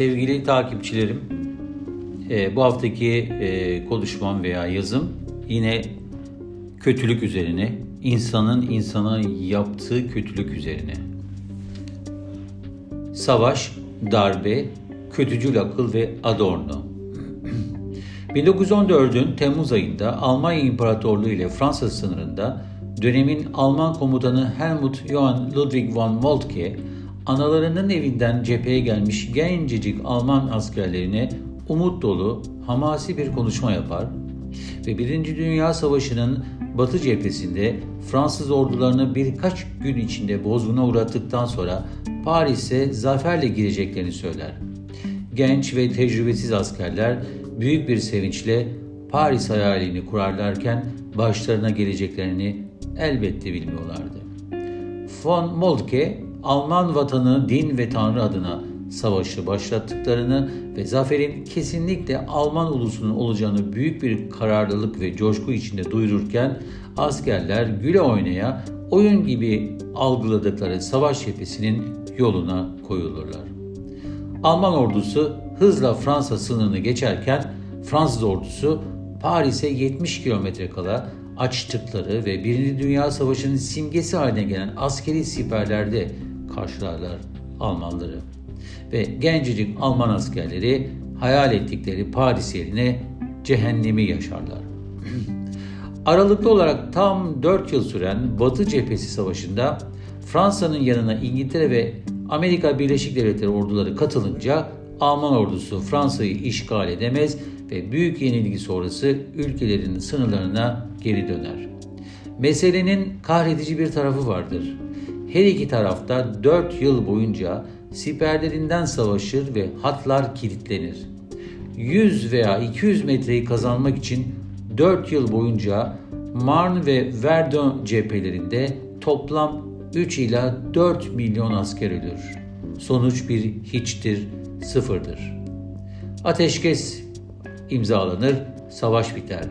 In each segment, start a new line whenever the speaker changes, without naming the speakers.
Sevgili takipçilerim, e, bu haftaki e, konuşmam veya yazım yine kötülük üzerine, insanın insana yaptığı kötülük üzerine. Savaş, darbe, kötücül akıl ve Adorno. 1914'ün Temmuz ayında Almanya İmparatorluğu ile Fransa sınırında dönemin Alman komutanı Helmut Johann Ludwig von Moltke analarının evinden cepheye gelmiş gencecik Alman askerlerine umut dolu, hamasi bir konuşma yapar ve Birinci Dünya Savaşı'nın Batı cephesinde Fransız ordularını birkaç gün içinde bozguna uğrattıktan sonra Paris'e zaferle gireceklerini söyler. Genç ve tecrübesiz askerler büyük bir sevinçle Paris hayalini kurarlarken başlarına geleceklerini elbette bilmiyorlardı. Von Moltke Alman vatanı, din ve tanrı adına savaşı başlattıklarını ve zaferin kesinlikle Alman ulusunun olacağını büyük bir kararlılık ve coşku içinde duyururken askerler güle oynaya oyun gibi algıladıkları savaş cephesinin yoluna koyulurlar. Alman ordusu hızla Fransa sınırını geçerken Fransız ordusu Paris'e 70 kilometre kala açtıkları ve Birinci Dünya Savaşı'nın simgesi haline gelen askeri siperlerde karşılarlar Almanları. Ve gencecik Alman askerleri hayal ettikleri Paris yerine cehennemi yaşarlar. Aralıklı olarak tam 4 yıl süren Batı Cephesi Savaşı'nda Fransa'nın yanına İngiltere ve Amerika Birleşik Devletleri orduları katılınca Alman ordusu Fransa'yı işgal edemez ve büyük yenilgi sonrası ülkelerinin sınırlarına geri döner. Meselenin kahredici bir tarafı vardır. Her iki tarafta 4 yıl boyunca siperlerinden savaşır ve hatlar kilitlenir. 100 veya 200 metreyi kazanmak için 4 yıl boyunca Marne ve Verdun cephelerinde toplam 3 ila 4 milyon asker ölür. Sonuç bir hiçtir, sıfırdır. Ateşkes imzalanır, savaş biter.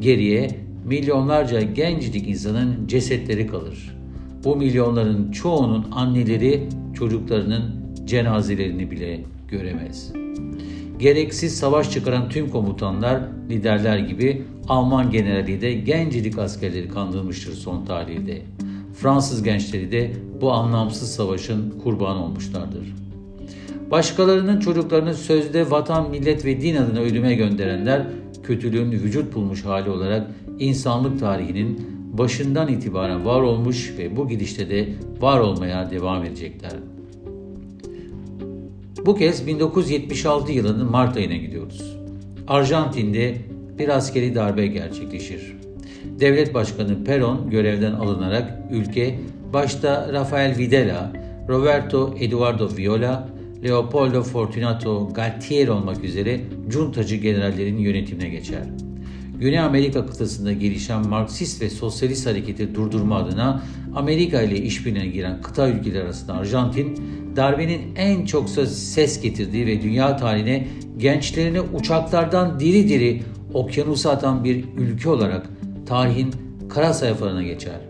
Geriye milyonlarca gencecik insanın cesetleri kalır. Bu milyonların çoğunun anneleri çocuklarının cenazelerini bile göremez. Gereksiz savaş çıkaran tüm komutanlar, liderler gibi Alman generali de gencecik askerleri kandırmıştır son tarihte. Fransız gençleri de bu anlamsız savaşın kurbanı olmuşlardır. Başkalarının çocuklarını sözde vatan, millet ve din adına ölüme gönderenler kötülüğün vücut bulmuş hali olarak insanlık tarihinin başından itibaren var olmuş ve bu gidişte de var olmaya devam edecekler. Bu kez 1976 yılının Mart ayına gidiyoruz. Arjantin'de bir askeri darbe gerçekleşir. Devlet Başkanı Perón görevden alınarak ülke başta Rafael Videla, Roberto Eduardo Viola, Leopoldo Fortunato Galtier olmak üzere cuntacı generallerin yönetimine geçer. Güney Amerika kıtasında gelişen Marksist ve Sosyalist hareketi durdurma adına Amerika ile işbirliğine giren kıta ülkeleri arasında Arjantin, darbenin en çok ses getirdiği ve dünya tarihine gençlerini uçaklardan diri diri okyanusa atan bir ülke olarak tarihin kara sayfalarına geçer.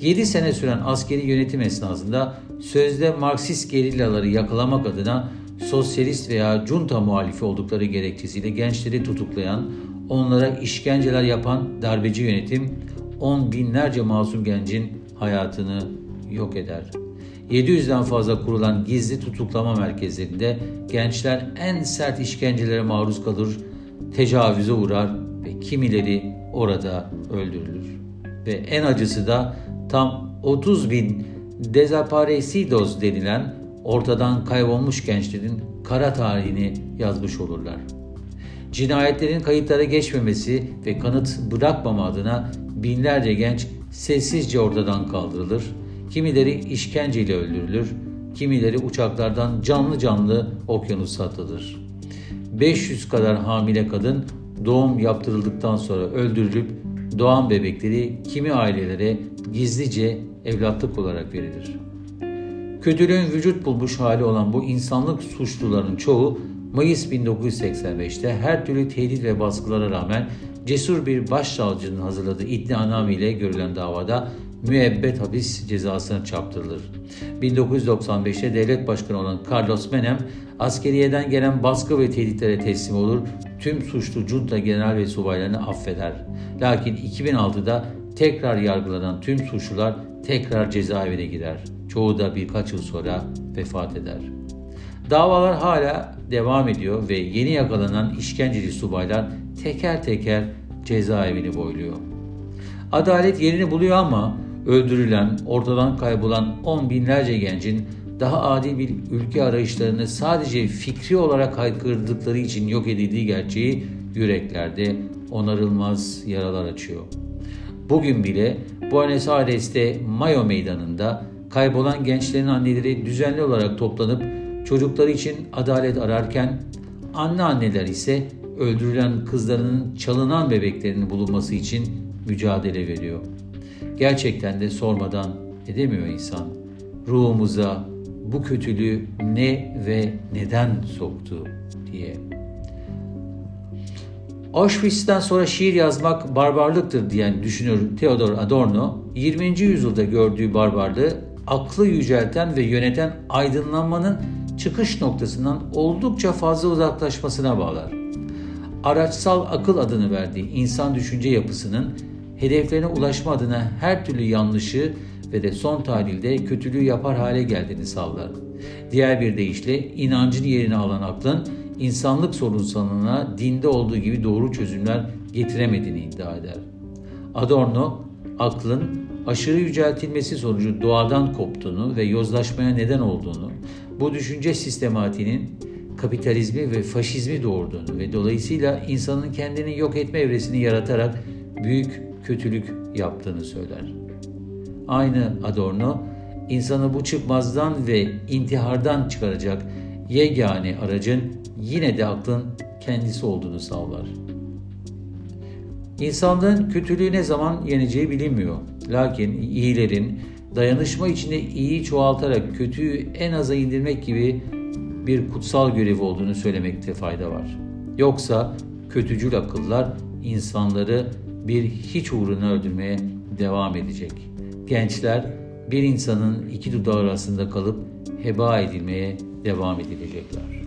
7 sene süren askeri yönetim esnasında sözde Marksist gerillaları yakalamak adına sosyalist veya junta muhalifi oldukları gerekçesiyle gençleri tutuklayan, onlara işkenceler yapan darbeci yönetim on binlerce masum gencin hayatını yok eder. 700'den fazla kurulan gizli tutuklama merkezlerinde gençler en sert işkencelere maruz kalır, tecavüze uğrar ve kimileri orada öldürülür. Ve en acısı da tam 30 bin desaparecidos denilen ortadan kaybolmuş gençlerin kara tarihini yazmış olurlar. Cinayetlerin kayıtlara geçmemesi ve kanıt bırakmama adına binlerce genç sessizce ortadan kaldırılır, kimileri işkenceyle öldürülür, kimileri uçaklardan canlı canlı okyanusa atılır. 500 kadar hamile kadın doğum yaptırıldıktan sonra öldürülüp doğan bebekleri kimi ailelere gizlice evlatlık olarak verilir. Kötülüğün vücut bulmuş hali olan bu insanlık suçlularının çoğu Mayıs 1985'te her türlü tehdit ve baskılara rağmen cesur bir başsavcının hazırladığı iddianame ile görülen davada müebbet hapis cezasına çarptırılır. 1995'te devlet başkanı olan Carlos Menem askeriyeden gelen baskı ve tehditlere teslim olur, tüm suçlu junta general ve subaylarını affeder. Lakin 2006'da tekrar yargılanan tüm suçlular tekrar cezaevine girer. Çoğu da birkaç yıl sonra vefat eder. Davalar hala devam ediyor ve yeni yakalanan işkenceli subaylar teker teker cezaevini boyluyor. Adalet yerini buluyor ama öldürülen, ortadan kaybolan on binlerce gencin daha adil bir ülke arayışlarını sadece fikri olarak haykırdıkları için yok edildiği gerçeği yüreklerde onarılmaz yaralar açıyor. Bugün bile Buenos Aires'te Mayo Meydanı'nda kaybolan gençlerin anneleri düzenli olarak toplanıp çocukları için adalet ararken anne anneler ise öldürülen kızlarının çalınan bebeklerinin bulunması için mücadele veriyor. Gerçekten de sormadan edemiyor insan. Ruhumuza bu kötülüğü ne ve neden soktu diye. Auschwitz'ten sonra şiir yazmak barbarlıktır diyen düşünür Theodor Adorno, 20. yüzyılda gördüğü barbarlığı aklı yücelten ve yöneten aydınlanmanın çıkış noktasından oldukça fazla uzaklaşmasına bağlar. Araçsal akıl adını verdiği insan düşünce yapısının hedeflerine ulaşma adına her türlü yanlışı ve de son tahlilde kötülüğü yapar hale geldiğini sağlar. Diğer bir deyişle inancın yerini alan aklın insanlık sorunsalına dinde olduğu gibi doğru çözümler getiremediğini iddia eder. Adorno, aklın aşırı yüceltilmesi sonucu doğadan koptuğunu ve yozlaşmaya neden olduğunu, bu düşünce sistematiğinin kapitalizmi ve faşizmi doğurduğunu ve dolayısıyla insanın kendini yok etme evresini yaratarak büyük kötülük yaptığını söyler. Aynı Adorno, insanı bu çıkmazdan ve intihardan çıkaracak yegane aracın yine de aklın kendisi olduğunu sağlar. İnsanlığın kötülüğü ne zaman yeneceği bilinmiyor. Lakin iyilerin dayanışma içinde iyiyi çoğaltarak kötüyü en aza indirmek gibi bir kutsal görevi olduğunu söylemekte fayda var. Yoksa kötücül akıllar insanları bir hiç uğruna öldürmeye devam edecek. Gençler bir insanın iki dudağı arasında kalıp heba edilmeye devam edilecekler.